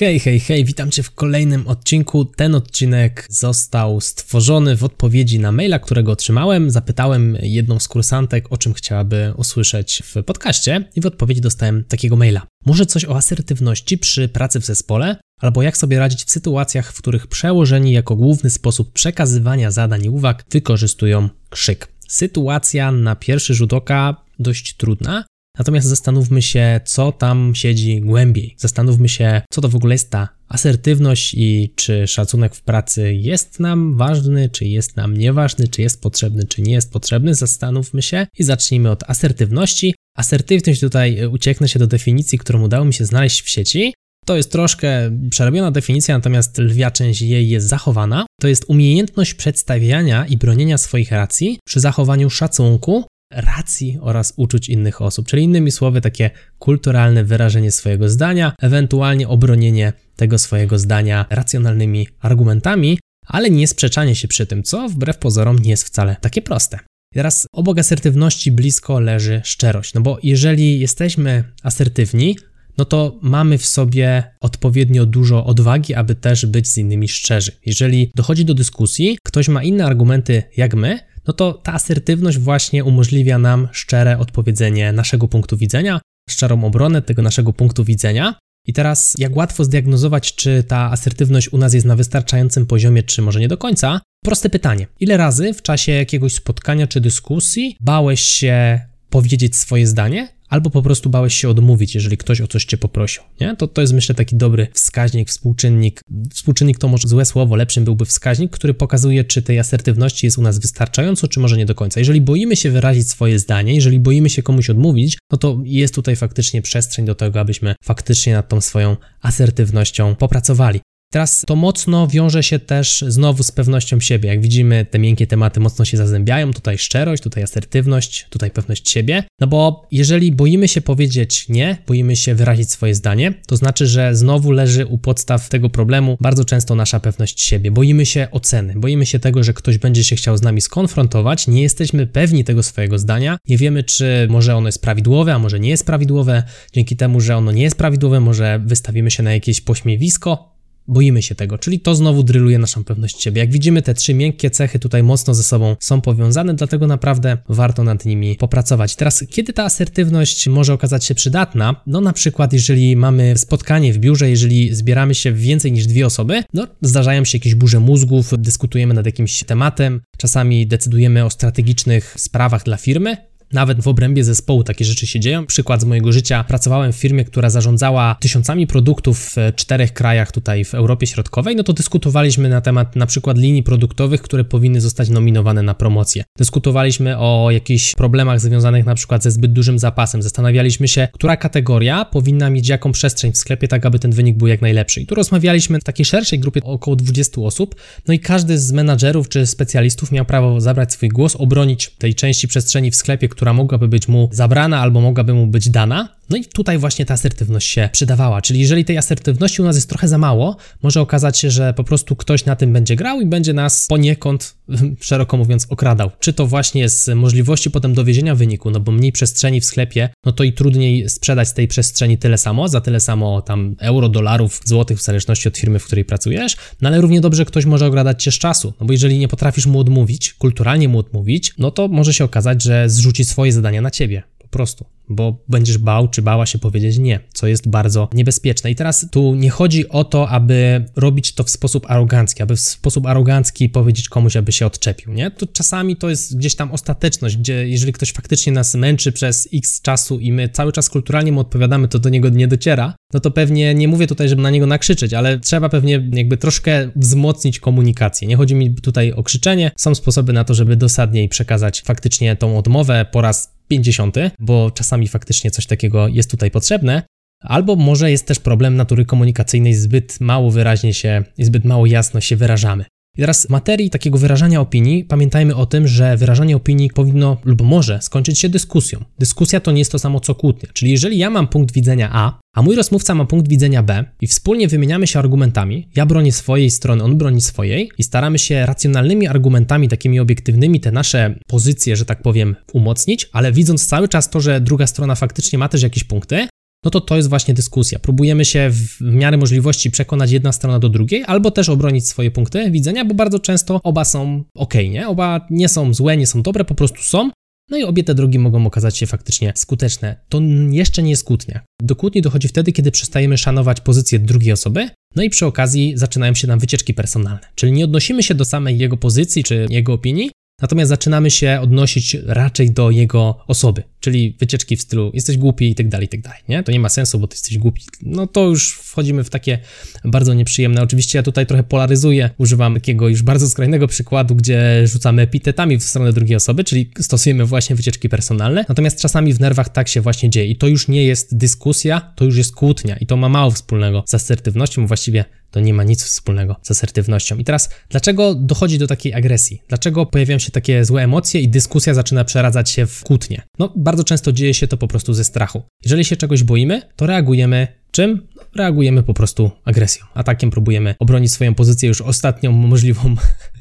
Hej, hej, hej, witam Cię w kolejnym odcinku. Ten odcinek został stworzony w odpowiedzi na maila, którego otrzymałem. Zapytałem jedną z kursantek, o czym chciałaby usłyszeć w podcaście, i w odpowiedzi dostałem takiego maila. Może coś o asertywności przy pracy w zespole, albo jak sobie radzić w sytuacjach, w których przełożeni jako główny sposób przekazywania zadań i uwag wykorzystują krzyk. Sytuacja na pierwszy rzut oka dość trudna, Natomiast zastanówmy się, co tam siedzi głębiej. Zastanówmy się, co to w ogóle jest ta asertywność i czy szacunek w pracy jest nam ważny, czy jest nam nieważny, czy jest potrzebny, czy nie jest potrzebny. Zastanówmy się i zacznijmy od asertywności. Asertywność tutaj e, ucieknę się do definicji, którą udało mi się znaleźć w sieci. To jest troszkę przerobiona definicja, natomiast lwia część jej jest zachowana. To jest umiejętność przedstawiania i bronienia swoich racji przy zachowaniu szacunku racji oraz uczuć innych osób, czyli innymi słowy takie kulturalne wyrażenie swojego zdania, ewentualnie obronienie tego swojego zdania racjonalnymi argumentami, ale nie sprzeczanie się przy tym, co wbrew pozorom nie jest wcale takie proste. Teraz obok asertywności blisko leży szczerość, no bo jeżeli jesteśmy asertywni, no to mamy w sobie odpowiednio dużo odwagi, aby też być z innymi szczerzy. Jeżeli dochodzi do dyskusji, ktoś ma inne argumenty jak my, no to ta asertywność właśnie umożliwia nam szczere odpowiedzenie naszego punktu widzenia, szczerą obronę tego naszego punktu widzenia. I teraz, jak łatwo zdiagnozować, czy ta asertywność u nas jest na wystarczającym poziomie, czy może nie do końca? Proste pytanie. Ile razy w czasie jakiegoś spotkania czy dyskusji bałeś się powiedzieć swoje zdanie, albo po prostu bałeś się odmówić, jeżeli ktoś o coś cię poprosił, nie? To, to jest myślę taki dobry wskaźnik, współczynnik. Współczynnik to może złe słowo, lepszym byłby wskaźnik, który pokazuje, czy tej asertywności jest u nas wystarczająco, czy może nie do końca. Jeżeli boimy się wyrazić swoje zdanie, jeżeli boimy się komuś odmówić, no to jest tutaj faktycznie przestrzeń do tego, abyśmy faktycznie nad tą swoją asertywnością popracowali. Teraz to mocno wiąże się też znowu z pewnością siebie. Jak widzimy, te miękkie tematy mocno się zazębiają. Tutaj szczerość, tutaj asertywność, tutaj pewność siebie. No bo jeżeli boimy się powiedzieć nie, boimy się wyrazić swoje zdanie, to znaczy, że znowu leży u podstaw tego problemu bardzo często nasza pewność siebie. Boimy się oceny, boimy się tego, że ktoś będzie się chciał z nami skonfrontować, nie jesteśmy pewni tego swojego zdania, nie wiemy, czy może ono jest prawidłowe, a może nie jest prawidłowe. Dzięki temu, że ono nie jest prawidłowe, może wystawimy się na jakieś pośmiewisko, boimy się tego, czyli to znowu dryluje naszą pewność siebie. Jak widzimy, te trzy miękkie cechy tutaj mocno ze sobą są powiązane, dlatego naprawdę warto nad nimi popracować. Teraz, kiedy ta asertywność może okazać się przydatna? No na przykład, jeżeli mamy spotkanie w biurze, jeżeli zbieramy się więcej niż dwie osoby, no zdarzają się jakieś burze mózgów, dyskutujemy nad jakimś tematem, czasami decydujemy o strategicznych sprawach dla firmy, nawet w obrębie zespołu takie rzeczy się dzieją. Przykład z mojego życia. Pracowałem w firmie, która zarządzała tysiącami produktów w czterech krajach tutaj w Europie Środkowej. No to dyskutowaliśmy na temat na przykład linii produktowych, które powinny zostać nominowane na promocję. Dyskutowaliśmy o jakichś problemach związanych na przykład ze zbyt dużym zapasem. Zastanawialiśmy się, która kategoria powinna mieć jaką przestrzeń w sklepie, tak aby ten wynik był jak najlepszy. I tu rozmawialiśmy w takiej szerszej grupie około 20 osób. No i każdy z menadżerów czy specjalistów miał prawo zabrać swój głos, obronić tej części przestrzeni w sklepie, która mogłaby być mu zabrana albo mogłaby mu być dana. No i tutaj właśnie ta asertywność się przydawała. Czyli jeżeli tej asertywności u nas jest trochę za mało, może okazać się, że po prostu ktoś na tym będzie grał i będzie nas poniekąd, szeroko mówiąc, okradał. Czy to właśnie z możliwości potem dowiezienia wyniku, no bo mniej przestrzeni w sklepie, no to i trudniej sprzedać z tej przestrzeni tyle samo, za tyle samo tam euro, dolarów, złotych, w zależności od firmy, w której pracujesz, no ale równie dobrze ktoś może okradać cię z czasu, no bo jeżeli nie potrafisz mu odmówić, kulturalnie mu odmówić, no to może się okazać, że zrzuci swoje zadania na ciebie prostu, bo będziesz bał czy bała się powiedzieć nie, co jest bardzo niebezpieczne. I teraz tu nie chodzi o to, aby robić to w sposób arogancki, aby w sposób arogancki powiedzieć komuś, aby się odczepił, nie? To czasami to jest gdzieś tam ostateczność, gdzie jeżeli ktoś faktycznie nas męczy przez x czasu i my cały czas kulturalnie mu odpowiadamy, to do niego nie dociera, no to pewnie nie mówię tutaj, żeby na niego nakrzyczeć, ale trzeba pewnie jakby troszkę wzmocnić komunikację. Nie chodzi mi tutaj o krzyczenie, są sposoby na to, żeby dosadniej przekazać faktycznie tą odmowę po raz 50, bo czasami faktycznie coś takiego jest tutaj potrzebne. Albo może jest też problem natury komunikacyjnej, zbyt mało wyraźnie się zbyt mało jasno się wyrażamy. I teraz w materii takiego wyrażania opinii pamiętajmy o tym, że wyrażanie opinii powinno lub może skończyć się dyskusją. Dyskusja to nie jest to samo co kłótnia. Czyli jeżeli ja mam punkt widzenia A, a mój rozmówca ma punkt widzenia B i wspólnie wymieniamy się argumentami, ja bronię swojej strony, on broni swojej i staramy się racjonalnymi argumentami, takimi obiektywnymi, te nasze pozycje, że tak powiem, umocnić, ale widząc cały czas to, że druga strona faktycznie ma też jakieś punkty, no to to jest właśnie dyskusja. Próbujemy się w miarę możliwości przekonać jedna strona do drugiej, albo też obronić swoje punkty widzenia, bo bardzo często oba są ok, nie? Oba nie są złe, nie są dobre, po prostu są. No i obie te drogi mogą okazać się faktycznie skuteczne. To jeszcze nie jest kłótnia. Do kłótni dochodzi wtedy, kiedy przestajemy szanować pozycję drugiej osoby, no i przy okazji zaczynają się nam wycieczki personalne. Czyli nie odnosimy się do samej jego pozycji czy jego opinii, Natomiast zaczynamy się odnosić raczej do jego osoby, czyli wycieczki w stylu jesteś głupi i tak dalej, i tak dalej, nie? To nie ma sensu, bo ty jesteś głupi. No to już wchodzimy w takie bardzo nieprzyjemne. Oczywiście ja tutaj trochę polaryzuję, używam takiego już bardzo skrajnego przykładu, gdzie rzucamy epitetami w stronę drugiej osoby, czyli stosujemy właśnie wycieczki personalne. Natomiast czasami w nerwach tak się właśnie dzieje i to już nie jest dyskusja, to już jest kłótnia i to ma mało wspólnego z asertywnością, właściwie to nie ma nic wspólnego z asertywnością. I teraz, dlaczego dochodzi do takiej agresji? Dlaczego pojawiają się takie złe emocje i dyskusja zaczyna przeradzać się w kłótnię? No, bardzo często dzieje się to po prostu ze strachu. Jeżeli się czegoś boimy, to reagujemy czym? No, reagujemy po prostu agresją. Atakiem próbujemy obronić swoją pozycję już ostatnią możliwą,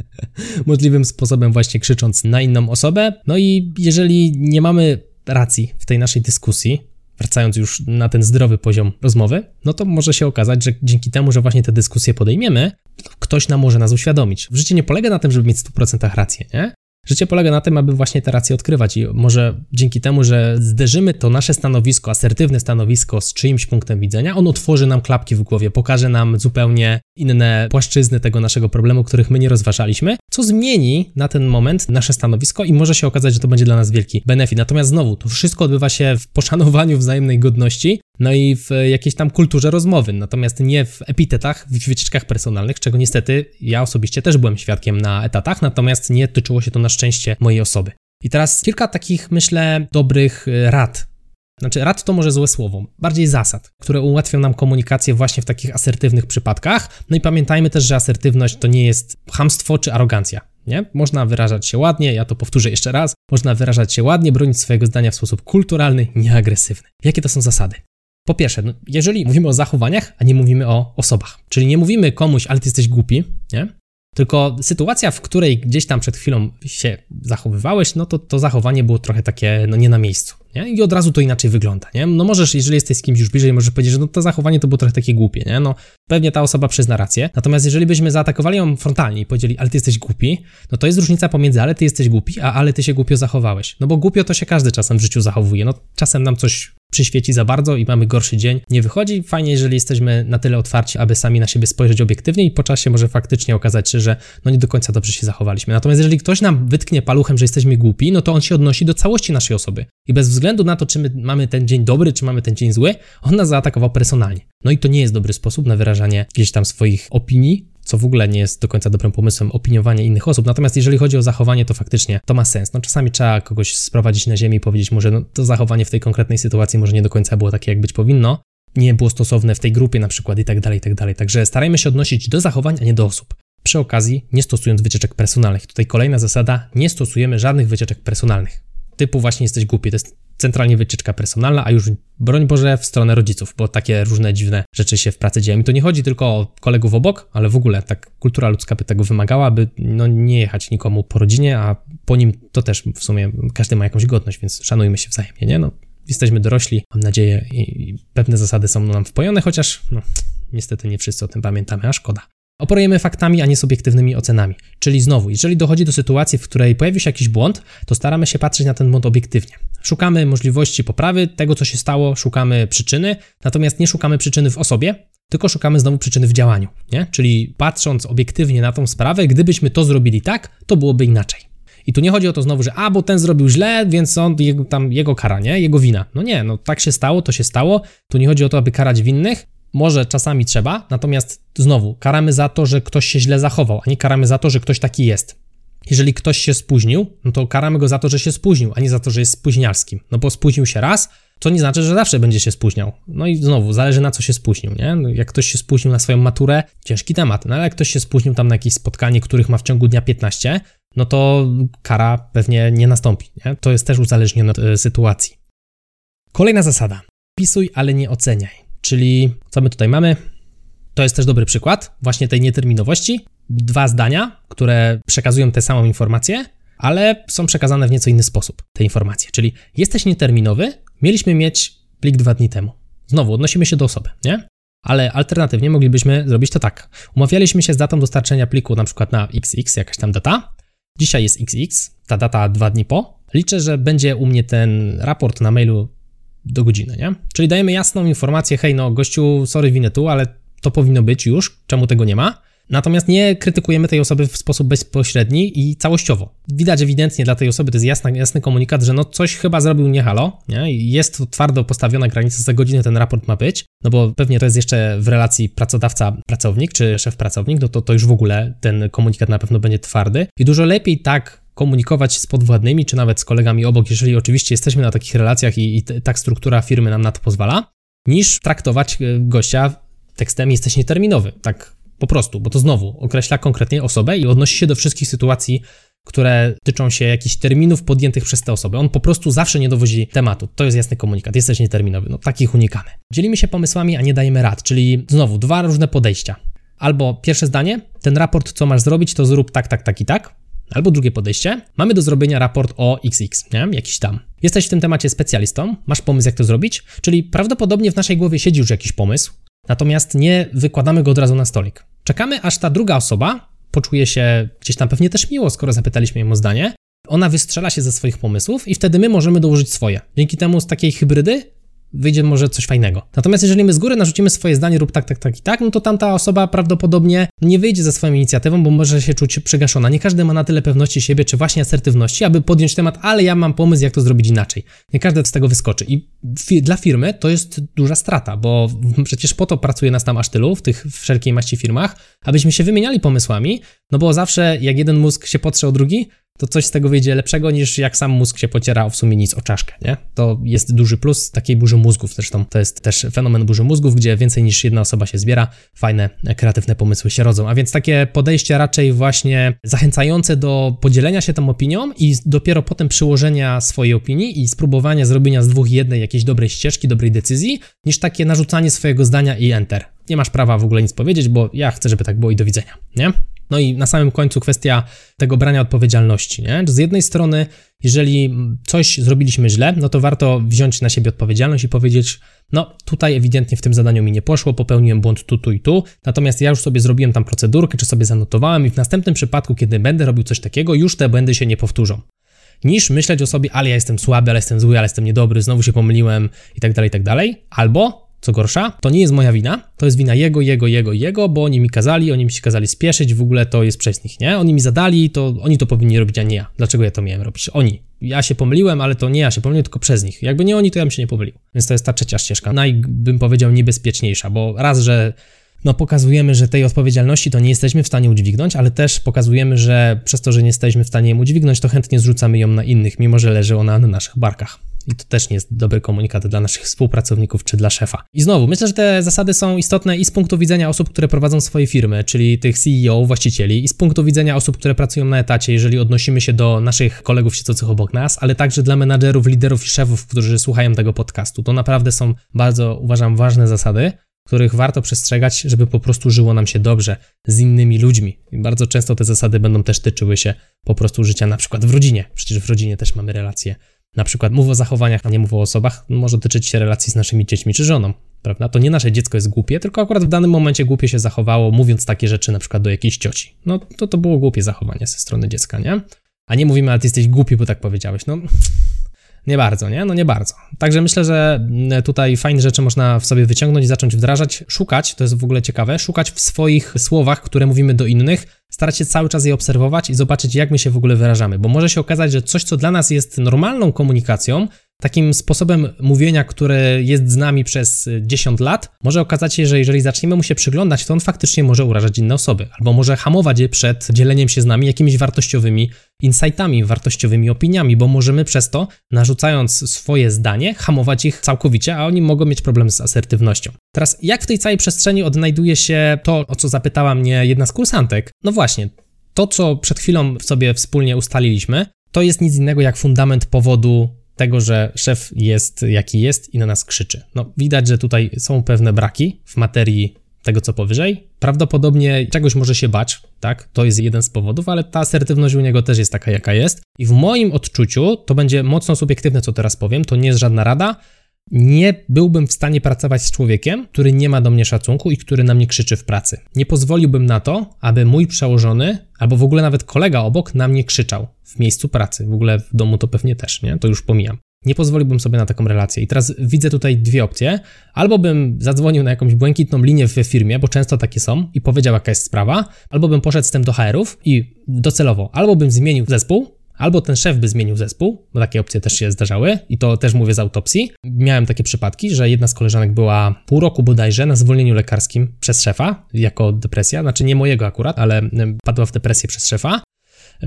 możliwym sposobem, właśnie krzycząc na inną osobę. No i jeżeli nie mamy racji w tej naszej dyskusji, wracając już na ten zdrowy poziom rozmowy, no to może się okazać, że dzięki temu, że właśnie te dyskusje podejmiemy, ktoś nam może nas uświadomić. W życiu nie polega na tym, żeby mieć w 100% rację, nie? Życie polega na tym, aby właśnie te racje odkrywać i może dzięki temu, że zderzymy to nasze stanowisko, asertywne stanowisko z czyimś punktem widzenia, on otworzy nam klapki w głowie, pokaże nam zupełnie inne płaszczyzny tego naszego problemu, których my nie rozważaliśmy, co zmieni na ten moment nasze stanowisko i może się okazać, że to będzie dla nas wielki benefit. Natomiast znowu, to wszystko odbywa się w poszanowaniu wzajemnej godności, no i w jakiejś tam kulturze rozmowy, natomiast nie w epitetach, w wycieczkach personalnych, czego niestety ja osobiście też byłem świadkiem na etatach, natomiast nie tyczyło się to na szczęście mojej osoby. I teraz kilka takich, myślę, dobrych y, rad. Znaczy, rad to może złe słowo, bardziej zasad, które ułatwią nam komunikację właśnie w takich asertywnych przypadkach. No i pamiętajmy też, że asertywność to nie jest hamstwo czy arogancja. Nie? Można wyrażać się ładnie, ja to powtórzę jeszcze raz. Można wyrażać się ładnie, bronić swojego zdania w sposób kulturalny, nieagresywny. Jakie to są zasady? Po pierwsze, no, jeżeli mówimy o zachowaniach, a nie mówimy o osobach, czyli nie mówimy komuś, ale ty jesteś głupi, nie? Tylko sytuacja, w której gdzieś tam przed chwilą się zachowywałeś, no to to zachowanie było trochę takie, no nie na miejscu. Nie? I od razu to inaczej wygląda, nie? No możesz, jeżeli jesteś z kimś już bliżej, możesz powiedzieć, że no to zachowanie to było trochę takie głupie, nie? No pewnie ta osoba przyzna rację. Natomiast jeżeli byśmy zaatakowali ją frontalnie i powiedzieli, ale ty jesteś głupi, no to jest różnica pomiędzy ale ty jesteś głupi, a ale ty się głupio zachowałeś. No bo głupio to się każdy czasem w życiu zachowuje. No czasem nam coś przyświeci za bardzo i mamy gorszy dzień, nie wychodzi. Fajnie, jeżeli jesteśmy na tyle otwarci, aby sami na siebie spojrzeć obiektywnie i po czasie może faktycznie okazać się, że no nie do końca dobrze się zachowaliśmy. Natomiast jeżeli ktoś nam wytknie paluchem, że jesteśmy głupi, no to on się odnosi do całości naszej osoby. I bez względu na to, czy my mamy ten dzień dobry, czy mamy ten dzień zły, on nas zaatakował personalnie. No i to nie jest dobry sposób na wyrażanie jakichś tam swoich opinii, co w ogóle nie jest do końca dobrym pomysłem, opiniowanie innych osób. Natomiast jeżeli chodzi o zachowanie, to faktycznie to ma sens. No czasami trzeba kogoś sprowadzić na ziemię i powiedzieć mu, że no, to zachowanie w tej konkretnej sytuacji może nie do końca było takie, jak być powinno, nie było stosowne w tej grupie na przykład i tak dalej, i tak dalej. Także starajmy się odnosić do zachowań, a nie do osób. Przy okazji, nie stosując wycieczek personalnych. Tutaj kolejna zasada, nie stosujemy żadnych wycieczek personalnych. Typu właśnie jesteś głupi, to jest centralnie wycieczka personalna, a już broń Boże w stronę rodziców, bo takie różne dziwne rzeczy się w pracy dzieją. I to nie chodzi tylko o kolegów obok, ale w ogóle tak kultura ludzka by tego wymagała, aby no, nie jechać nikomu po rodzinie, a po nim to też w sumie każdy ma jakąś godność, więc szanujmy się wzajemnie, nie? No, jesteśmy dorośli, mam nadzieję, i, i pewne zasady są nam wpojone, chociaż no, niestety nie wszyscy o tym pamiętamy, a szkoda. Operujemy faktami, a nie subiektywnymi ocenami. Czyli znowu, jeżeli dochodzi do sytuacji, w której pojawi się jakiś błąd, to staramy się patrzeć na ten błąd obiektywnie. Szukamy możliwości poprawy tego, co się stało, szukamy przyczyny, natomiast nie szukamy przyczyny w osobie, tylko szukamy znowu przyczyny w działaniu. Nie? Czyli patrząc obiektywnie na tą sprawę, gdybyśmy to zrobili tak, to byłoby inaczej. I tu nie chodzi o to znowu, że a, bo ten zrobił źle, więc on, jego, tam jego kara, nie? Jego wina. No nie, no tak się stało, to się stało. Tu nie chodzi o to, aby karać winnych, może czasami trzeba, natomiast znowu karamy za to, że ktoś się źle zachował, a nie karamy za to, że ktoś taki jest. Jeżeli ktoś się spóźnił, no to karamy go za to, że się spóźnił, a nie za to, że jest spóźnialskim. No bo spóźnił się raz, co nie znaczy, że zawsze będzie się spóźniał. No i znowu, zależy na co się spóźnił, nie? No jak ktoś się spóźnił na swoją maturę, ciężki temat, no ale jak ktoś się spóźnił tam na jakieś spotkanie, których ma w ciągu dnia 15, no to kara pewnie nie nastąpi, nie? To jest też uzależnione od e, sytuacji. Kolejna zasada. Pisuj, ale nie oceniaj. Czyli co my tutaj mamy? To jest też dobry przykład właśnie tej nieterminowości. Dwa zdania, które przekazują tę samą informację, ale są przekazane w nieco inny sposób, te informacje. Czyli jesteś nieterminowy, mieliśmy mieć plik dwa dni temu. Znowu odnosimy się do osoby, nie? Ale alternatywnie moglibyśmy zrobić to tak. Umawialiśmy się z datą dostarczenia pliku na przykład na XX, jakaś tam data. Dzisiaj jest XX, ta data dwa dni po. Liczę, że będzie u mnie ten raport na mailu do godziny, nie? Czyli dajemy jasną informację, hej, no gościu, sorry, winę tu, ale to powinno być już, czemu tego nie ma? Natomiast nie krytykujemy tej osoby w sposób bezpośredni i całościowo. Widać ewidentnie dla tej osoby, to jest jasny, jasny komunikat, że no coś chyba zrobił nie halo, nie? Jest to twardo postawiona granica, za godzinę ten raport ma być, no bo pewnie to jest jeszcze w relacji pracodawca-pracownik czy szef-pracownik, no to, to już w ogóle ten komunikat na pewno będzie twardy i dużo lepiej tak komunikować z podwładnymi, czy nawet z kolegami obok, jeżeli oczywiście jesteśmy na takich relacjach i, i tak struktura firmy nam na to pozwala, niż traktować e, gościa tekstem jesteś nieterminowy. Tak po prostu, bo to znowu określa konkretnie osobę i odnosi się do wszystkich sytuacji, które tyczą się jakichś terminów podjętych przez tę osobę. On po prostu zawsze nie dowozi tematu. To jest jasny komunikat. Jesteś nieterminowy. No takich unikamy. Dzielimy się pomysłami, a nie dajemy rad, czyli znowu dwa różne podejścia. Albo pierwsze zdanie, ten raport, co masz zrobić, to zrób tak, tak, tak i tak. Albo drugie podejście, mamy do zrobienia raport o XX, nie? Jakiś tam. Jesteś w tym temacie specjalistą, masz pomysł, jak to zrobić, czyli prawdopodobnie w naszej głowie siedzi już jakiś pomysł, natomiast nie wykładamy go od razu na stolik. Czekamy, aż ta druga osoba poczuje się gdzieś tam pewnie też miło, skoro zapytaliśmy ją o zdanie. Ona wystrzela się ze swoich pomysłów i wtedy my możemy dołożyć swoje. Dzięki temu z takiej hybrydy wyjdzie może coś fajnego. Natomiast jeżeli my z góry narzucimy swoje zdanie rób tak, tak, tak i tak, no to tamta osoba prawdopodobnie nie wyjdzie ze swoją inicjatywą, bo może się czuć przygaszona. Nie każdy ma na tyle pewności siebie, czy właśnie asertywności, aby podjąć temat, ale ja mam pomysł, jak to zrobić inaczej. Nie każdy z tego wyskoczy. I fi dla firmy to jest duża strata, bo przecież po to pracuje nas tam aż tylu w tych wszelkiej maści firmach, abyśmy się wymieniali pomysłami, no bo zawsze jak jeden mózg się potrze o drugi, to coś z tego wyjdzie lepszego niż jak sam mózg się pociera w sumie nic o czaszkę, nie? To jest duży plus takiej burzy mózgów, zresztą to jest też fenomen burzy mózgów, gdzie więcej niż jedna osoba się zbiera, fajne, kreatywne pomysły się rodzą, a więc takie podejście raczej właśnie zachęcające do podzielenia się tą opinią i dopiero potem przyłożenia swojej opinii i spróbowania zrobienia z dwóch jednej jakiejś dobrej ścieżki, dobrej decyzji, niż takie narzucanie swojego zdania i enter. Nie masz prawa w ogóle nic powiedzieć, bo ja chcę, żeby tak było i do widzenia, nie? No i na samym końcu kwestia tego brania odpowiedzialności. Nie? Z jednej strony, jeżeli coś zrobiliśmy źle, no to warto wziąć na siebie odpowiedzialność i powiedzieć, no tutaj ewidentnie w tym zadaniu mi nie poszło, popełniłem błąd tu, tu i tu, natomiast ja już sobie zrobiłem tam procedurkę, czy sobie zanotowałem i w następnym przypadku, kiedy będę robił coś takiego, już te błędy się nie powtórzą. Niż myśleć o sobie, ale ja jestem słaby, ale jestem zły, ale jestem niedobry, znowu się pomyliłem i tak dalej, i tak dalej. Albo co gorsza, to nie jest moja wina, to jest wina jego, jego, jego, jego, bo oni mi kazali, oni mi się kazali spieszyć, w ogóle to jest przez nich, nie? Oni mi zadali, to oni to powinni robić, a nie ja. Dlaczego ja to miałem robić? Oni. Ja się pomyliłem, ale to nie ja się pomyliłem, tylko przez nich. Jakby nie oni, to ja bym się nie pomylił. Więc to jest ta trzecia ścieżka, najbym powiedział niebezpieczniejsza, bo raz, że no pokazujemy, że tej odpowiedzialności to nie jesteśmy w stanie udźwignąć, ale też pokazujemy, że przez to, że nie jesteśmy w stanie ją udźwignąć, to chętnie zrzucamy ją na innych, mimo że leży ona na naszych barkach. I to też nie jest dobry komunikat dla naszych współpracowników czy dla szefa. I znowu, myślę, że te zasady są istotne i z punktu widzenia osób, które prowadzą swoje firmy, czyli tych CEO, właścicieli, i z punktu widzenia osób, które pracują na etacie, jeżeli odnosimy się do naszych kolegów siedzących obok nas, ale także dla menadżerów, liderów i szefów, którzy słuchają tego podcastu. To naprawdę są bardzo, uważam, ważne zasady, których warto przestrzegać, żeby po prostu żyło nam się dobrze z innymi ludźmi. I bardzo często te zasady będą też tyczyły się po prostu życia na przykład w rodzinie. Przecież w rodzinie też mamy relacje na przykład mów o zachowaniach, a nie mów o osobach, może dotyczyć się relacji z naszymi dziećmi czy żoną, prawda? To nie nasze dziecko jest głupie, tylko akurat w danym momencie głupie się zachowało, mówiąc takie rzeczy na przykład do jakiejś cioci. No to to było głupie zachowanie ze strony dziecka, nie? A nie mówimy, ale ty jesteś głupi, bo tak powiedziałeś. No nie bardzo, nie? No nie bardzo. Także myślę, że tutaj fajne rzeczy można w sobie wyciągnąć zacząć wdrażać, szukać, to jest w ogóle ciekawe, szukać w swoich słowach, które mówimy do innych, starać się cały czas je obserwować i zobaczyć, jak my się w ogóle wyrażamy, bo może się okazać, że coś, co dla nas jest normalną komunikacją, takim sposobem mówienia, który jest z nami przez 10 lat, może okazać się, że jeżeli zaczniemy mu się przyglądać, to on faktycznie może urażać inne osoby, albo może hamować je przed dzieleniem się z nami jakimiś wartościowymi insightami, wartościowymi opiniami, bo możemy przez to, narzucając swoje zdanie, hamować ich całkowicie, a oni mogą mieć problem z asertywnością. Teraz, jak w tej całej przestrzeni odnajduje się to, o co zapytała mnie jedna z kursantek? No właśnie, to, co przed chwilą sobie wspólnie ustaliliśmy, to jest nic innego jak fundament powodu tego, że szef jest jaki jest i na nas krzyczy. No, widać, że tutaj są pewne braki w materii tego, co powyżej. Prawdopodobnie czegoś może się bać, tak? To jest jeden z powodów, ale ta asertywność u niego też jest taka, jaka jest. I w moim odczuciu, to będzie mocno subiektywne, co teraz powiem, to nie jest żadna rada, nie byłbym w stanie pracować z człowiekiem, który nie ma do mnie szacunku i który na mnie krzyczy w pracy. Nie pozwoliłbym na to, aby mój przełożony, albo w ogóle nawet kolega obok na mnie krzyczał w miejscu pracy. W ogóle w domu to pewnie też, nie? To już pomijam. Nie pozwoliłbym sobie na taką relację. I teraz widzę tutaj dwie opcje. Albo bym zadzwonił na jakąś błękitną linię w firmie, bo często takie są, i powiedział, jaka jest sprawa, albo bym poszedł z tym do HR-ów i docelowo, albo bym zmienił zespół, Albo ten szef by zmienił zespół, bo takie opcje też się zdarzały i to też mówię z autopsji. Miałem takie przypadki, że jedna z koleżanek była pół roku bodajże na zwolnieniu lekarskim przez szefa jako depresja, znaczy nie mojego akurat, ale padła w depresję przez szefa.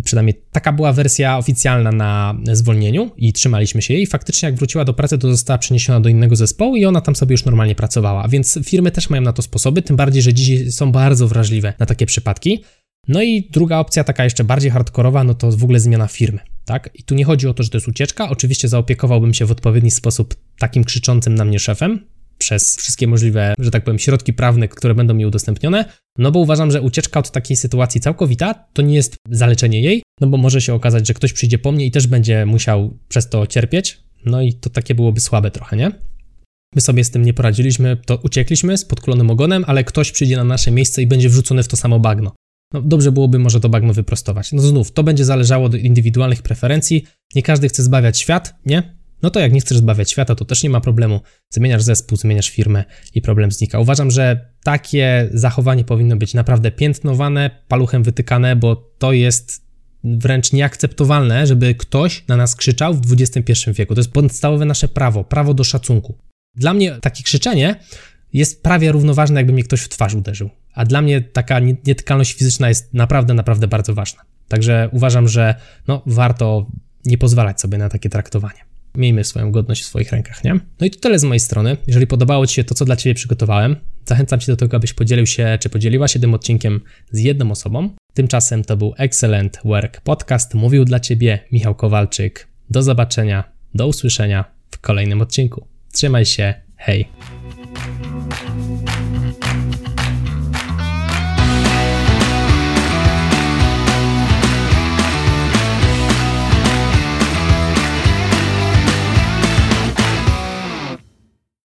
Przynajmniej taka była wersja oficjalna na zwolnieniu i trzymaliśmy się jej. Faktycznie, jak wróciła do pracy, to została przeniesiona do innego zespołu i ona tam sobie już normalnie pracowała. Więc firmy też mają na to sposoby, tym bardziej, że dziś są bardzo wrażliwe na takie przypadki. No i druga opcja, taka jeszcze bardziej hardkorowa, no to w ogóle zmiana firmy, tak? I tu nie chodzi o to, że to jest ucieczka, oczywiście zaopiekowałbym się w odpowiedni sposób takim krzyczącym na mnie szefem, przez wszystkie możliwe, że tak powiem, środki prawne, które będą mi udostępnione, no bo uważam, że ucieczka od takiej sytuacji całkowita to nie jest zaleczenie jej, no bo może się okazać, że ktoś przyjdzie po mnie i też będzie musiał przez to cierpieć, no i to takie byłoby słabe trochę, nie? My sobie z tym nie poradziliśmy, to uciekliśmy z podkulonym ogonem, ale ktoś przyjdzie na nasze miejsce i będzie wrzucony w to samo bagno. No, dobrze byłoby może to bagno wyprostować. No znów, to będzie zależało od indywidualnych preferencji. Nie każdy chce zbawiać świat, nie? No to jak nie chcesz zbawiać świata, to też nie ma problemu. Zmieniasz zespół, zmieniasz firmę i problem znika. Uważam, że takie zachowanie powinno być naprawdę piętnowane, paluchem wytykane, bo to jest wręcz nieakceptowalne, żeby ktoś na nas krzyczał w XXI wieku. To jest podstawowe nasze prawo, prawo do szacunku. Dla mnie takie krzyczenie jest prawie równoważne, jakby mnie ktoś w twarz uderzył. A dla mnie taka nietykalność fizyczna jest naprawdę, naprawdę bardzo ważna. Także uważam, że no, warto nie pozwalać sobie na takie traktowanie. Miejmy swoją godność w swoich rękach, nie? No i to tyle z mojej strony. Jeżeli podobało Ci się to, co dla Ciebie przygotowałem, zachęcam Cię do tego, abyś podzielił się, czy podzieliła się tym odcinkiem z jedną osobą. Tymczasem to był Excellent Work Podcast. Mówił dla Ciebie Michał Kowalczyk. Do zobaczenia, do usłyszenia w kolejnym odcinku. Trzymaj się, hej!